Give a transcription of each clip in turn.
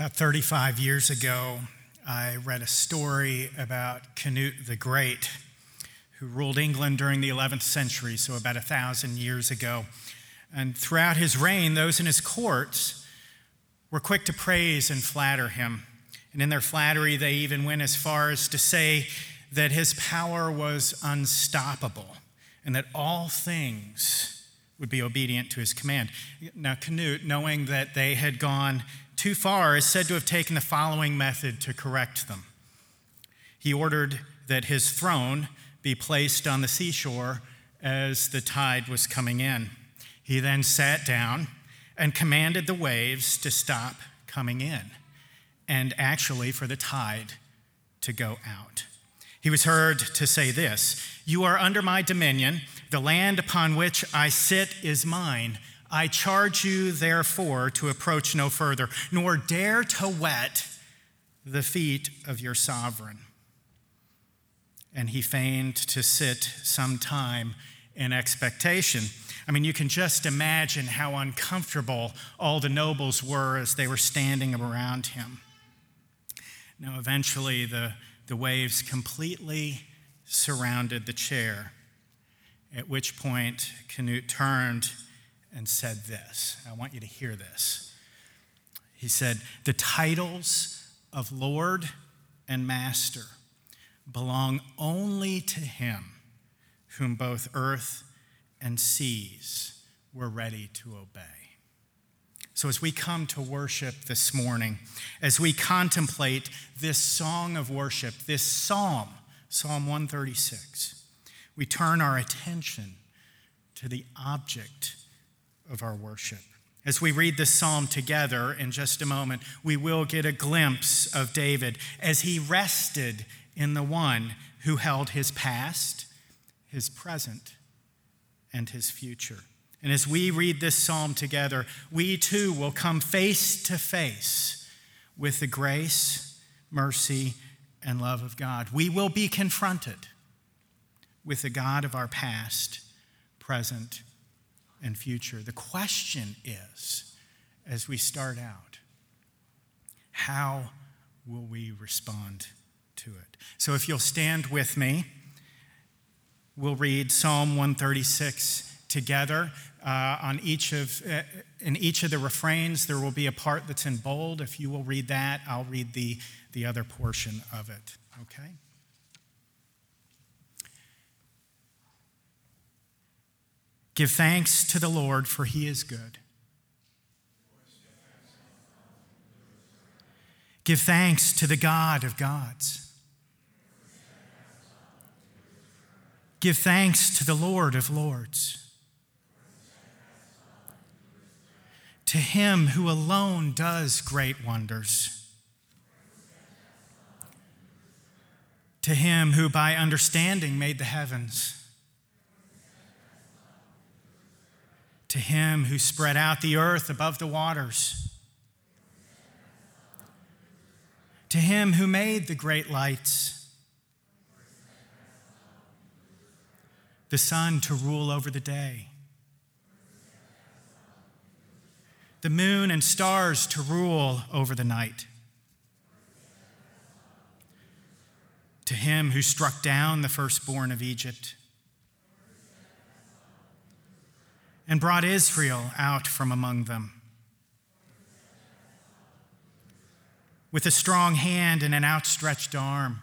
About 35 years ago, I read a story about Canute the Great, who ruled England during the 11th century, so about a thousand years ago. And throughout his reign, those in his courts were quick to praise and flatter him. And in their flattery, they even went as far as to say that his power was unstoppable and that all things would be obedient to his command. Now, Canute, knowing that they had gone too far, is said to have taken the following method to correct them. He ordered that his throne be placed on the seashore as the tide was coming in. He then sat down and commanded the waves to stop coming in, and actually for the tide to go out. He was heard to say this You are under my dominion. The land upon which I sit is mine. I charge you, therefore, to approach no further, nor dare to wet the feet of your sovereign. And he feigned to sit some time in expectation. I mean, you can just imagine how uncomfortable all the nobles were as they were standing around him. Now, eventually, the, the waves completely surrounded the chair, at which point Canute turned and said this. I want you to hear this. He said, The titles of Lord and Master belong only to him whom both earth and seas were ready to obey. So, as we come to worship this morning, as we contemplate this song of worship, this psalm, Psalm 136, we turn our attention to the object of our worship. As we read this psalm together in just a moment, we will get a glimpse of David as he rested in the one who held his past, his present, and his future. And as we read this psalm together, we too will come face to face with the grace, mercy, and love of God. We will be confronted with the God of our past, present, and future. The question is, as we start out, how will we respond to it? So if you'll stand with me, we'll read Psalm 136 together. Uh, on each of uh, in each of the refrains, there will be a part that's in bold. If you will read that, I'll read the the other portion of it. Okay. Give thanks to the Lord, for he is good. Give thanks to the God of gods. Give thanks to the Lord of lords. To him who alone does great wonders. To him who by understanding made the heavens to him who spread out the earth above the waters, to him who made the great lights, the sun to rule over the day, the moon and stars to rule over the night. To him who struck down the firstborn of Egypt and brought Israel out from among them. With a strong hand and an outstretched arm.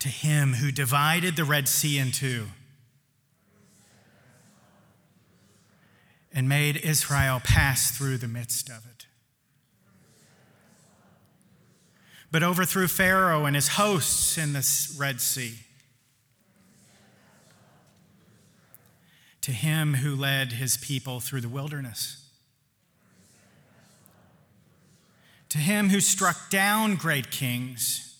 To him who divided the Red Sea in two and made Israel pass through the midst of it. But overthrew Pharaoh and his hosts in the Red Sea to him who led his people through the wilderness, to him who struck down great kings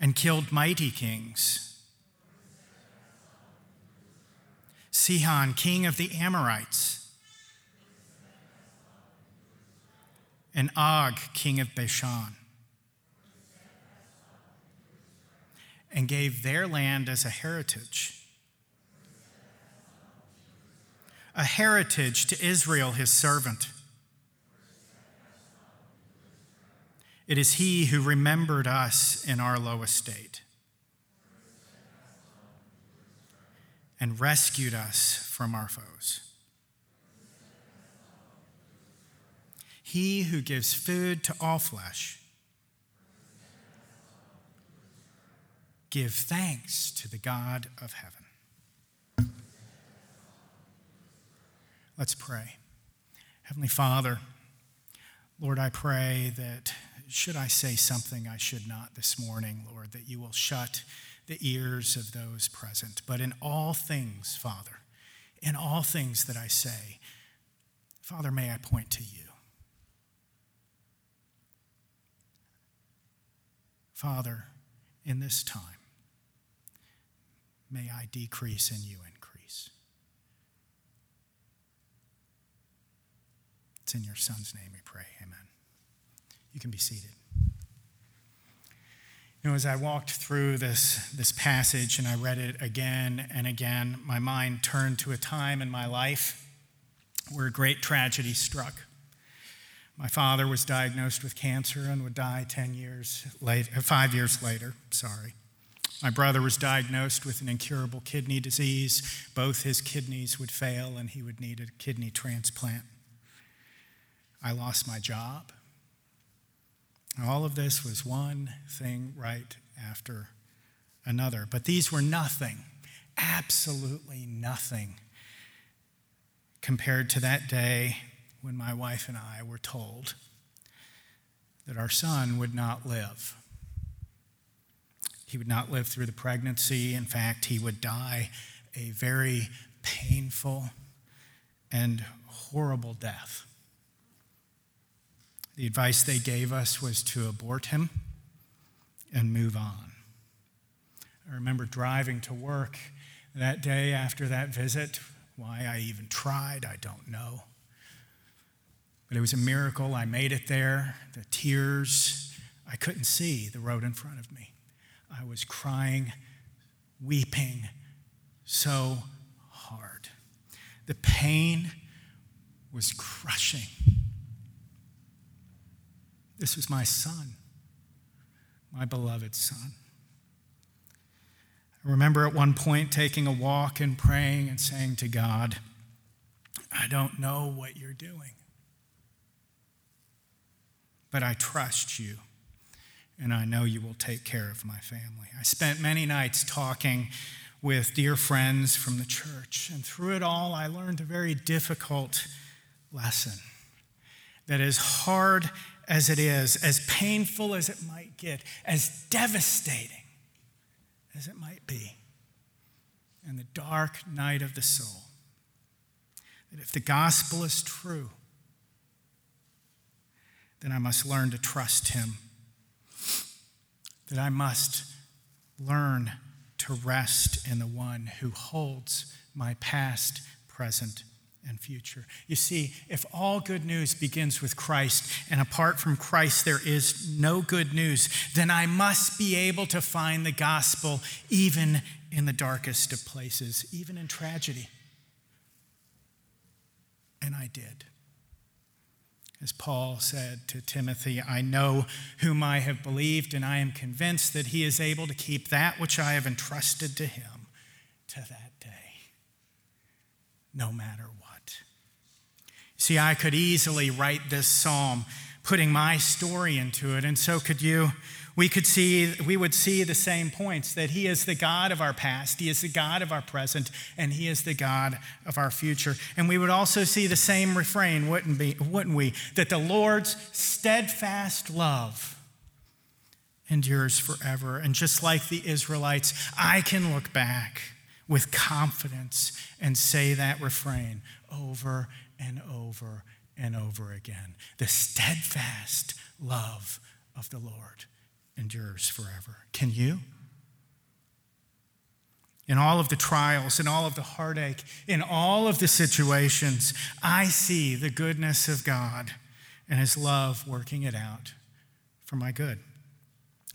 and killed mighty kings. Sihon, king of the Amorites, and Og, king of Bashan. And gave their land as a heritage. a heritage to Israel, his servant. It is he who remembered us in our low estate and rescued us from our foes. He who gives food to all flesh. Give thanks to the God of heaven. Let's pray. Heavenly Father, Lord, I pray that should I say something I should not this morning, Lord, that you will shut the ears of those present. But in all things, Father, in all things that I say, Father, may I point to you. Father, in this time, may I decrease and you increase. It's in your Son's name we pray. Amen. You can be seated. You know, as I walked through this, this passage and I read it again and again, my mind turned to a time in my life where a great tragedy struck. My father was diagnosed with cancer and would die 10 years later, five years later, sorry. My brother was diagnosed with an incurable kidney disease. Both his kidneys would fail and he would need a kidney transplant. I lost my job. All of this was one thing right after another. But these were nothing, absolutely nothing, compared to that day when my wife and I were told that our son would not live. He would not live through the pregnancy. In fact, he would die a very painful and horrible death. The advice they gave us was to abort him and move on. I remember driving to work that day after that visit. Why I even tried, I don't know. But it was a miracle. I made it there. The tears, I couldn't see the road in front of me. I was crying, weeping so hard. The pain was crushing. This was my son, my beloved son. I remember at one point taking a walk and praying and saying to God, I don't know what you're doing, but I trust you, and I know you will take care of my family. I spent many nights talking with dear friends from the church, and through it all, I learned a very difficult lesson that as hard as it is, as painful as it might get, as devastating as it might be, in the dark night of the soul, that if the gospel is true, then I must learn to trust him, that I must learn to rest in the one who holds my past, present, and future. You see, if all good news begins with Christ, and apart from Christ there is no good news, then I must be able to find the gospel even in the darkest of places, even in tragedy. And I did. As Paul said to Timothy, I know whom I have believed, and I am convinced that he is able to keep that which I have entrusted to him to that day, no matter what. See, I could easily write this psalm putting my story into it, and so could you. We could see, we would see the same points that He is the God of our past, He is the God of our present, and He is the God of our future. And we would also see the same refrain, wouldn't, be, wouldn't we? That the Lord's steadfast love endures forever. And just like the Israelites, I can look back with confidence and say that refrain over and over and over again. The steadfast love of the Lord endures forever. Can you? In all of the trials, in all of the heartache, in all of the situations, I see the goodness of God and His love working it out for my good.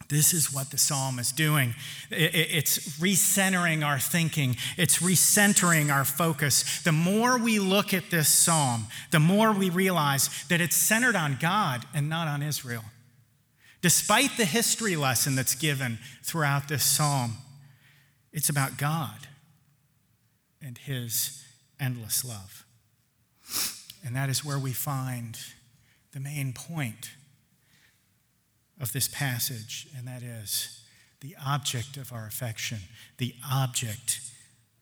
This is what the psalm is doing. It's recentering our thinking, it's recentering our focus. The more we look at this psalm, the more we realize that it's centered on God and not on Israel. Despite the history lesson that's given throughout this psalm, it's about God and His endless love. And that is where we find the main point of this passage, and that is the object of our affection, the object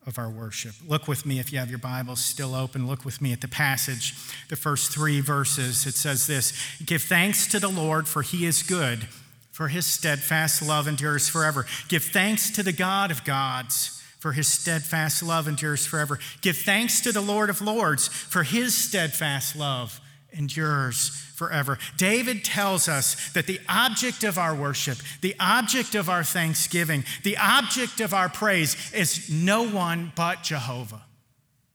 of our worship. Look with me, if you have your Bibles still open, look with me at the passage, the first three verses. It says this Give thanks to the Lord, for he is good, for his steadfast love endures forever. Give thanks to the God of gods. For his steadfast love endures forever. Give thanks to the Lord of Lords, for his steadfast love endures forever. David tells us that the object of our worship, the object of our thanksgiving, the object of our praise is no one but Jehovah,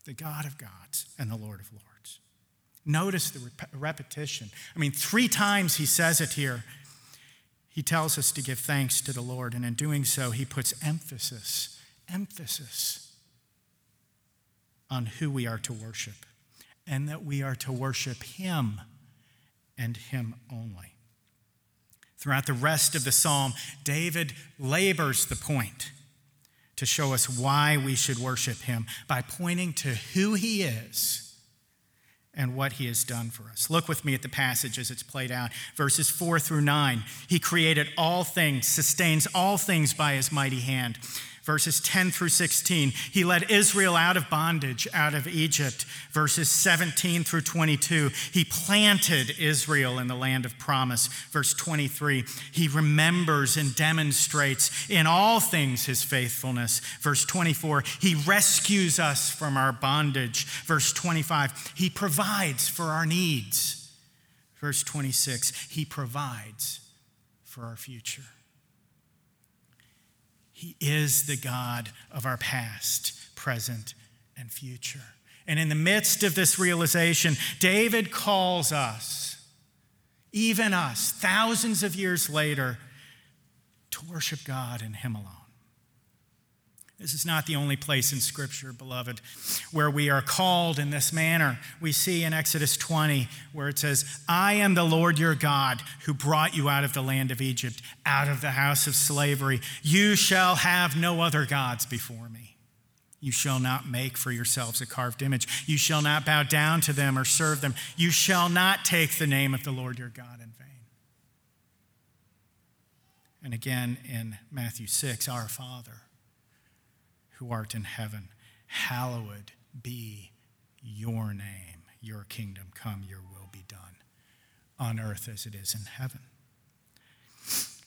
the God of gods and the Lord of lords. Notice the rep- repetition. I mean, three times he says it here. He tells us to give thanks to the Lord, and in doing so, he puts emphasis, emphasis on who we are to worship and that we are to worship Him and Him only. Throughout the rest of the psalm, David labors the point to show us why we should worship Him by pointing to who He is and what he has done for us. Look with me at the passage as it's played out. Verses 4 through 9. He created all things, sustains all things by his mighty hand verses 10 through 16. He led Israel out of bondage, out of Egypt. Verses 17 through 22. He planted Israel in the land of promise. Verse 23. He remembers and demonstrates in all things his faithfulness. Verse 24. He rescues us from our bondage. Verse 25. He provides for our needs. Verse 26. He provides for our future. He is the God of our past, present, and future. And in the midst of this realization, David calls us, even us, thousands of years later, to worship God in Him alone. This is not the only place in Scripture, beloved, where we are called in this manner. We see in Exodus 20 where it says, I am the Lord your God who brought you out of the land of Egypt, out of the house of slavery. You shall have no other gods before me. You shall not make for yourselves a carved image. You shall not bow down to them or serve them. You shall not take the name of the Lord your God in vain. And again in Matthew 6, our Father who art in heaven, hallowed be your name. Your kingdom come, your will be done on earth as it is in heaven.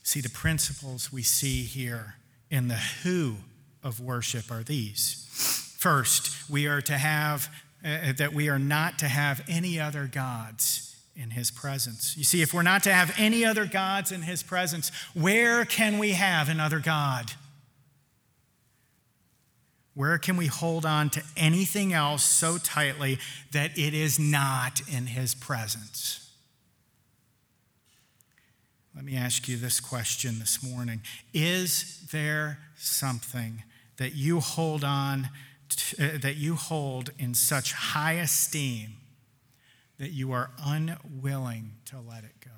See, the principles we see here in the who of worship are these. First, we are to have, uh, that we are not to have any other gods in his presence. You see, if we're not to have any other gods in his presence, where can we have another God? Where can we hold on to anything else so tightly that it is not in His presence? Let me ask you this question this morning Is there something that you hold on, to, uh, that you hold in such high esteem that you are unwilling to let it go?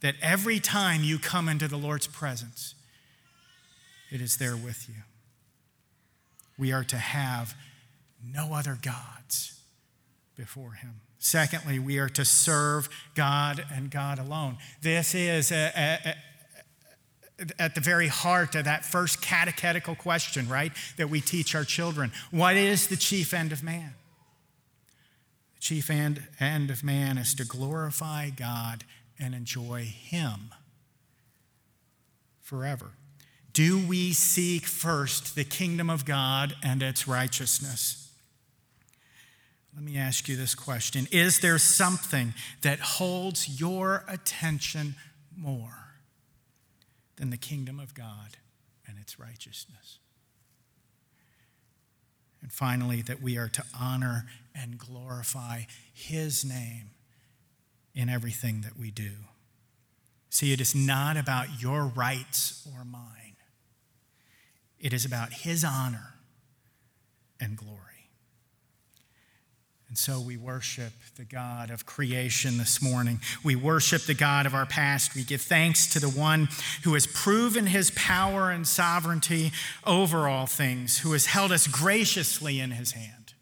That every time you come into the Lord's presence, it is there with you we are to have no other gods before him. Secondly, we are to serve God and God alone. This is a, a, a, at the very heart of that first catechetical question, right, that we teach our children. What is the chief end of man? The chief end, end of man is to glorify God and enjoy Him forever. Do we seek first the kingdom of God and its righteousness? Let me ask you this question Is there something that holds your attention more than the kingdom of God and its righteousness? And finally, that we are to honor and glorify His name in everything that we do. See, it is not about your rights or mine, it is about His honor and glory. And so we worship the God of creation this morning. We worship the God of our past. We give thanks to the one who has proven his power and sovereignty over all things, who has held us graciously in his hand.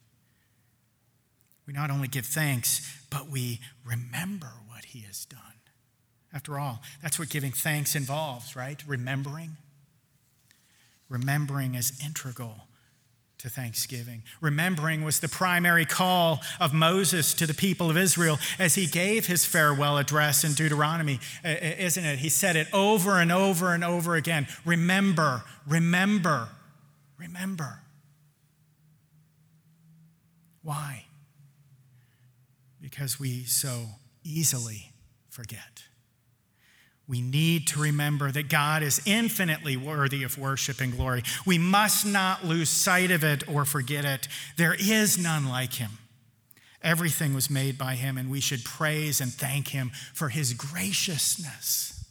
We not only give thanks, but we remember what he has done. After all, that's what giving thanks involves, right? Remembering. Remembering is integral to thanksgiving. Remembering was the primary call of Moses to the people of Israel as he gave his farewell address in Deuteronomy, isn't it? He said it over and over and over again Remember, remember, remember. Why? Because we so easily forget we need to remember that God is infinitely worthy of worship and glory. We must not lose sight of it or forget it. There is none like him. Everything was made by him, and we should praise and thank him for his graciousness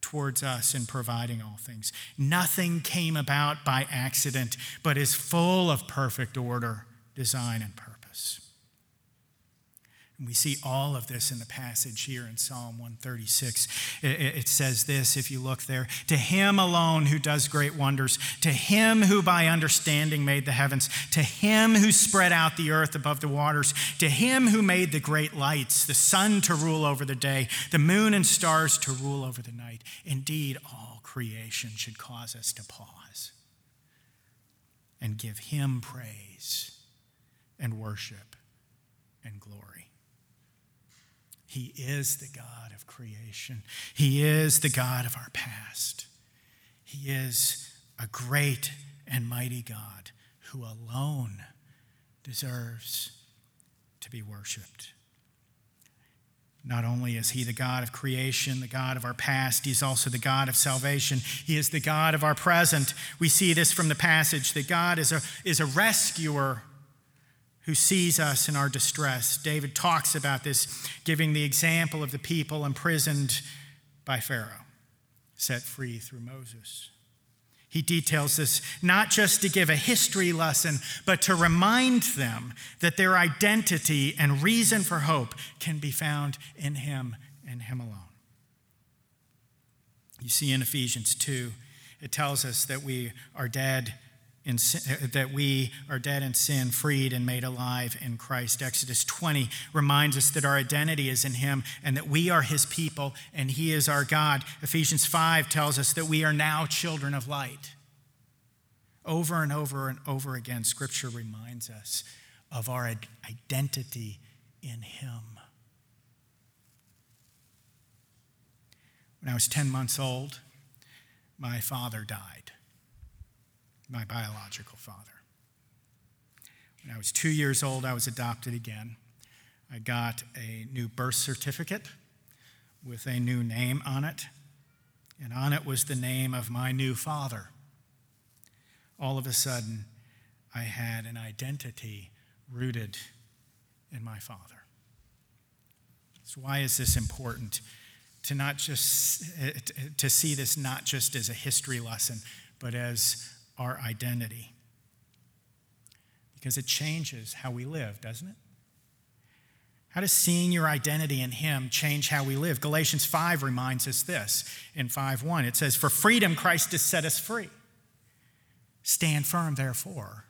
towards us in providing all things. Nothing came about by accident, but is full of perfect order, design, and purpose. And we see all of this in the passage here in Psalm 136. It, says this, if you look there To him alone who does great wonders, to him who by understanding made the heavens, to him who spread out the earth above the waters, to him who made the great lights, the sun to rule over the day, the moon and stars to rule over the night. Indeed, all creation should cause us to pause and give him praise and worship and glory. He is the God of creation. He is the God of our past. He is a great and mighty God who alone deserves to be worshiped. Not only is he the God of creation, the God of our past, he's also the God of salvation. He is the God of our present. We see this from the passage that God is a, is a rescuer who sees us in our distress. David talks about this, giving the example of the people imprisoned by Pharaoh, set free through Moses. He details this not just to give a history lesson, but to remind them that their identity and reason for hope can be found in Him and Him alone. You see in Ephesians 2, it tells us that we are dead in sin, uh, that we are dead in sin, freed and made alive in Christ. Exodus 20 reminds us that our identity is in Him and that we are His people and He is our God. Ephesians 5 tells us that we are now children of light. Over and over and over again, Scripture reminds us of our identity in Him. When I was 10 months old, my father died my biological father. When I was two years old, I was adopted again. I got a new birth certificate with a new name on it, and on it was the name of my new father. All of a sudden, I had an identity rooted in my father. So, why is this important? To not just to see this not just as a history lesson, but as our identity. Because it changes how we live, doesn't it? How does seeing your identity in Him change how we live? Galatians 5 reminds us this in 5:1. It says, For freedom Christ has set us free. Stand firm, therefore,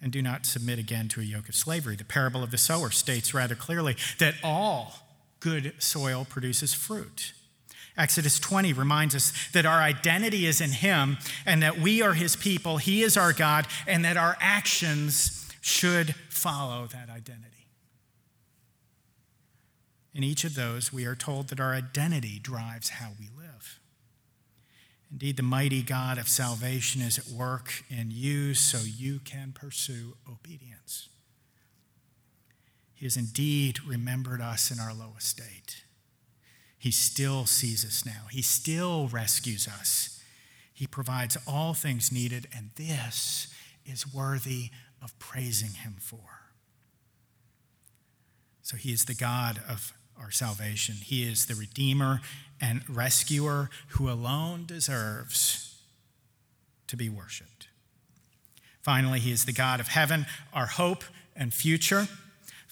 and do not submit again to a yoke of slavery. The parable of the sower states rather clearly that all good soil produces fruit. Exodus 20 reminds us that our identity is in Him and that we are His people, He is our God, and that our actions should follow that identity. In each of those, we are told that our identity drives how we live. Indeed, the mighty God of salvation is at work in you so you can pursue obedience. He has indeed remembered us in our lowest state. He still sees us now. He still rescues us. He provides all things needed, and this is worthy of praising Him for. So He is the God of our salvation. He is the Redeemer and Rescuer who alone deserves to be worshiped. Finally, He is the God of heaven, our hope and future.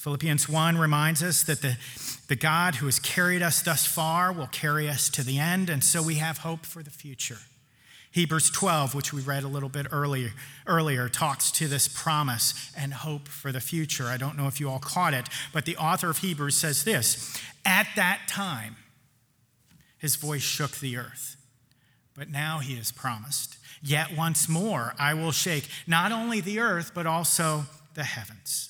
Philippians 1 reminds us that the, the God who has carried us thus far will carry us to the end, and so we have hope for the future. Hebrews 12, which we read a little bit earlier, earlier, talks to this promise and hope for the future. I don't know if you all caught it, but the author of Hebrews says this At that time, his voice shook the earth, but now he has promised, Yet once more I will shake not only the earth, but also the heavens.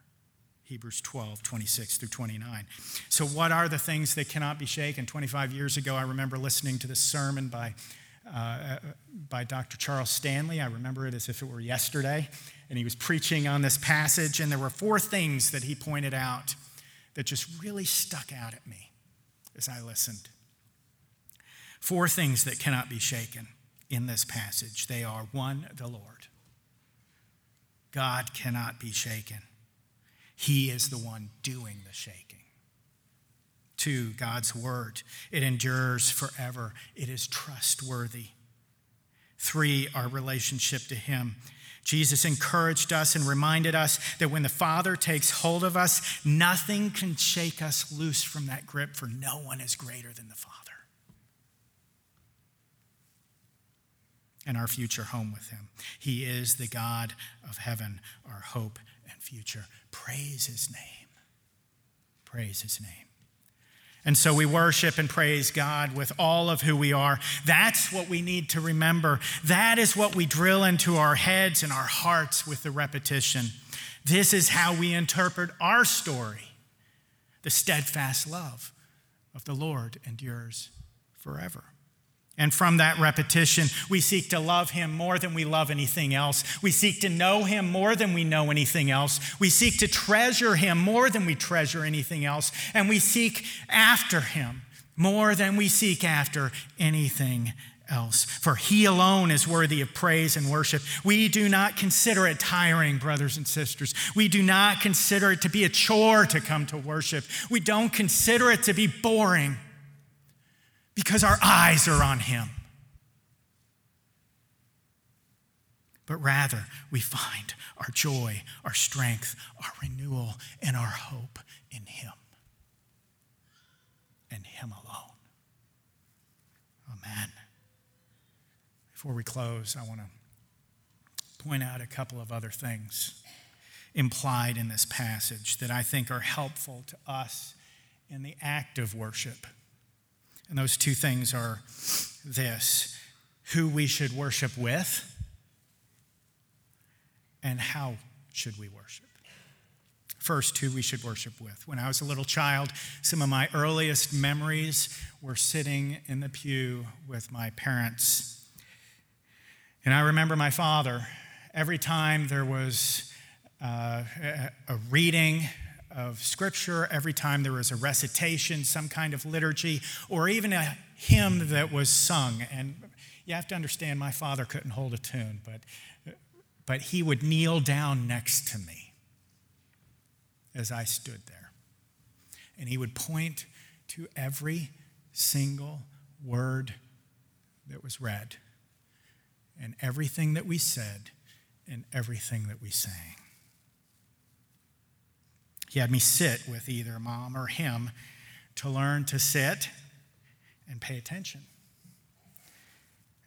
Hebrews 12, 26 through 29. So, what are the things that cannot be shaken? 25 years ago, I remember listening to this sermon by uh, by Dr. Charles Stanley. I remember it as if it were yesterday. And he was preaching on this passage, and there were four things that he pointed out that just really stuck out at me as I listened. Four things that cannot be shaken in this passage. They are one, the Lord. God cannot be shaken, He is the one doing the shaking. Two, God's word. It endures forever, it is trustworthy. Three, our relationship to Him. Jesus encouraged us and reminded us that when the Father takes hold of us, nothing can shake us loose from that grip, for no one is greater than the Father. And our future home with Him. He is the God of heaven, our hope future. Praise His name. Praise His name. And so we worship and praise God with all of who we are. That's what we need to remember. That is what we drill into our heads and our hearts with the repetition. This is how we interpret our story. The steadfast love of the Lord endures forever. And from that repetition, we seek to love him more than we love anything else. We seek to know him more than we know anything else. We seek to treasure him more than we treasure anything else. And we seek after him more than we seek after anything else. For he alone is worthy of praise and worship. We do not consider it tiring, brothers and sisters. We do not consider it to be a chore to come to worship. We don't consider it to be boring because our eyes are on Him. But rather, we find our joy, our strength, our renewal, and our hope in Him and Him alone. Amen. Before we close, I want to point out a couple of other things implied in this passage that I think are helpful to us in the act of worship. And those two things are this who we should worship with, and how should we worship. First, who we should worship with. When I was a little child, some of my earliest memories were sitting in the pew with my parents. And I remember my father, every time there was uh, a reading of Scripture, every time there was a recitation, some kind of liturgy, or even a hymn that was sung. And you have to understand, my father couldn't hold a tune, but, but he would kneel down next to me as I stood there. And he would point to every single word that was read, and everything that we said, and everything that we sang. He had me sit with either mom or him to learn to sit and pay attention.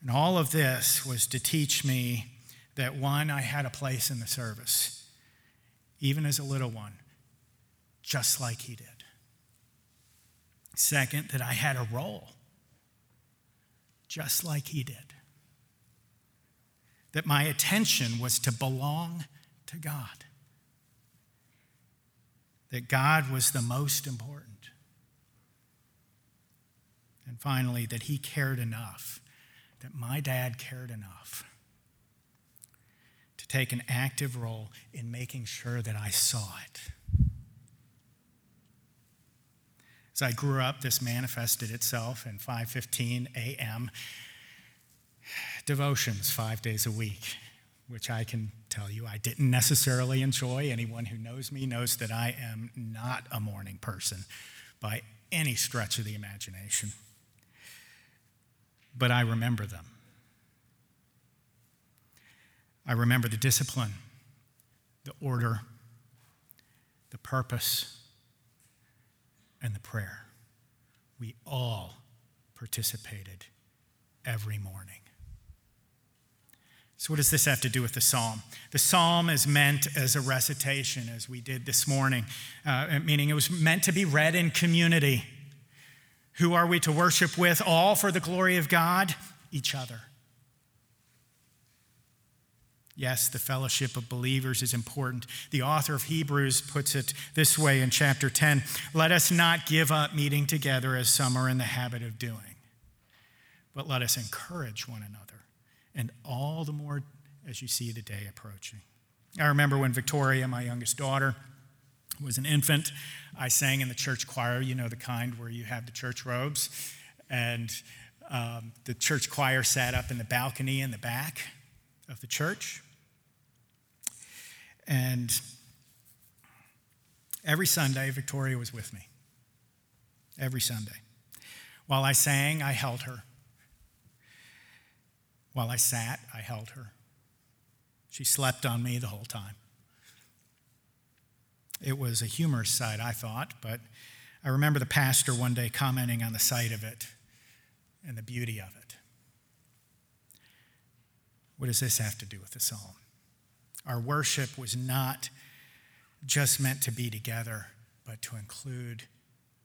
And all of this was to teach me that one, I had a place in the service, even as a little one, just like he did. Second, that I had a role, just like he did. That my attention was to belong to God that God was the most important. And finally, that He cared enough that my dad cared enough to take an active role in making sure that I saw it. As I grew up, this manifested itself in 5:15 a.m. devotions 5 days a week, which I can tell you I didn't necessarily enjoy. Anyone who knows me knows that I am not a morning person by any stretch of the imagination. But I remember them. I remember the discipline, the order, the purpose, and the prayer. We all participated every morning. So, what does this have to do with the psalm? The psalm is meant as a recitation, as we did this morning, uh, meaning it was meant to be read in community. Who are we to worship with? All for the glory of God? Each other. Yes, the fellowship of believers is important. The author of Hebrews puts it this way in chapter 10 Let us not give up meeting together as some are in the habit of doing, but let us encourage one another, and all the more as you see the day approaching. I remember when Victoria, my youngest daughter, was an infant, I sang in the church choir, you know, the kind where you have the church robes. And um, the church choir sat up in the balcony in the back of the church. And every Sunday, Victoria was with me. Every Sunday. While I sang, I held her. While I sat, I held her. She slept on me the whole time. It was a humorous sight, I thought, but I remember the pastor one day commenting on the sight of it and the beauty of it. What does this have to do with the psalm? Our worship was not just meant to be together, but to include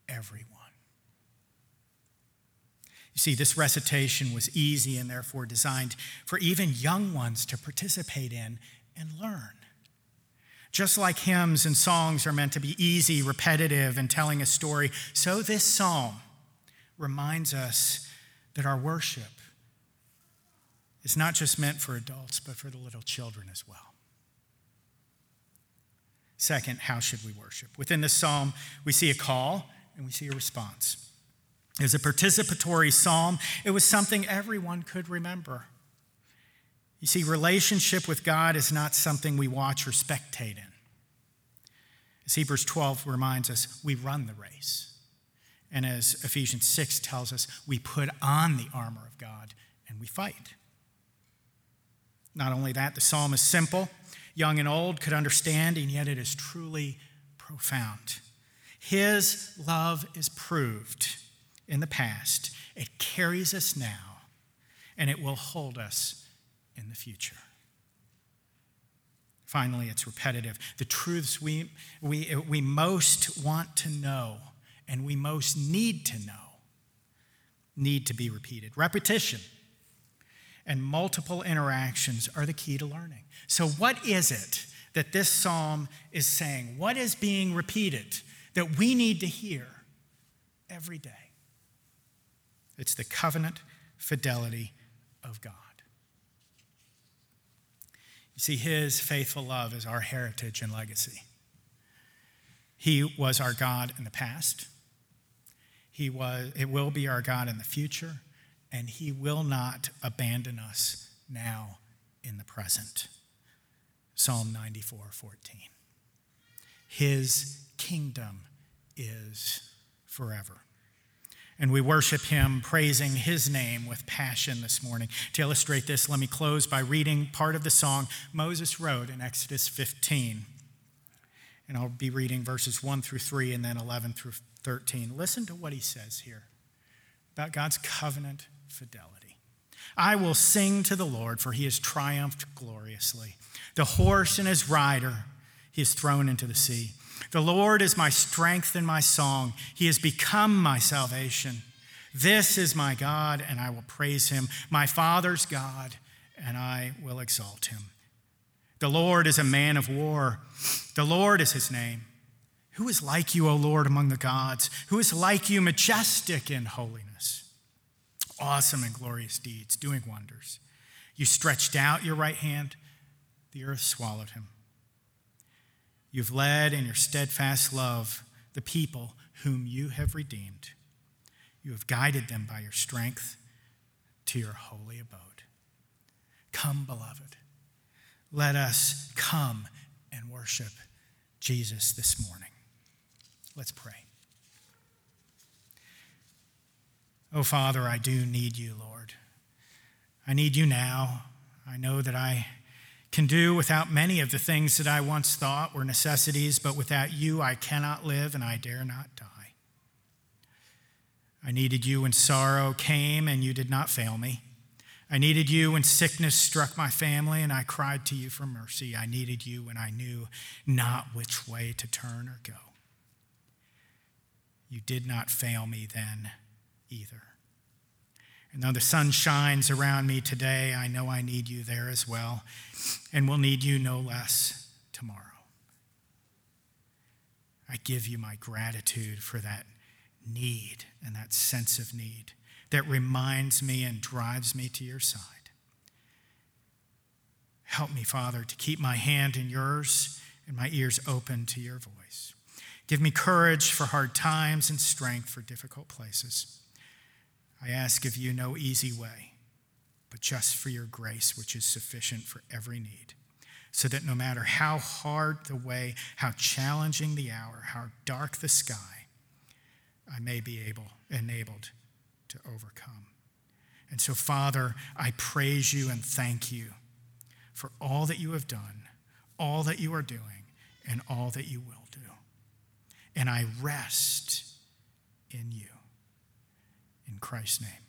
everyone. You see, this recitation was easy and therefore designed for even young ones to participate in and learn. Just like hymns and songs are meant to be easy, repetitive, and telling a story, so this psalm reminds us that our worship is not just meant for adults, but for the little children as well. Second, how should we worship? Within this psalm, we see a call and we see a response. As a participatory psalm, it was something everyone could remember. You see, relationship with God is not something we watch or spectate in. As Hebrews 12 reminds us, we run the race. And as Ephesians 6 tells us, we put on the armor of God and we fight. Not only that, the psalm is simple, young and old could understand, and yet it is truly profound. His love is proved in the past, it carries us now, and it will hold us in the future. Finally, it's repetitive. The truths we, we, we most want to know and we most need to know need to be repeated. Repetition and multiple interactions are the key to learning. So, what is it that this psalm is saying? What is being repeated that we need to hear every day? It's the covenant fidelity of God. You see, His faithful love is our heritage and legacy. He was our God in the past. He was, it will be our God in the future and he will not abandon us now in the present. Psalm 94 14. His kingdom is forever. And we worship him, praising his name with passion this morning. To illustrate this, let me close by reading part of the song Moses wrote in Exodus 15. And I'll be reading verses 1 through 3 and then 11 through 13. Listen to what he says here about God's covenant fidelity. I will sing to the Lord, for he has triumphed gloriously. The horse and his rider he has thrown into the sea. The Lord is my strength and my song. He has become my salvation. This is my God, and I will praise him, my Father's God, and I will exalt him. The Lord is a man of war. The Lord is his name. Who is like you, O Lord, among the gods? Who is like you, majestic in holiness? awesome and glorious deeds, doing wonders. You stretched out your right hand, the earth swallowed him. You've led in your steadfast love the people whom you have redeemed. You have guided them by your strength to your holy abode. Come, beloved. Let us come and worship Jesus this morning. Let's pray. Oh, Father, I do need you, Lord. I need you now. I know that I can do without many of the things that I once thought were necessities, but without you, I cannot live and I dare not die. I needed you when sorrow came and you did not fail me. I needed you when sickness struck my family and I cried to you for mercy. I needed you when I knew not which way to turn or go. You did not fail me then either. And though the sun shines around me today, I know I need you there as well, and will need you no less tomorrow. I give you my gratitude for that need and that sense of need that reminds me and drives me to your side. Help me, Father, to keep my hand in yours and my ears open to your voice. Give me courage for hard times and strength for difficult places. I ask of you no easy way, but just for your grace, which is sufficient for every need, so that no matter how hard the way, how challenging the hour, how dark the sky, I may be able, enabled to overcome. And so, Father, I praise you and thank you for all that you have done, all that you are doing, and all that you will do. And I rest in you. Christ's name.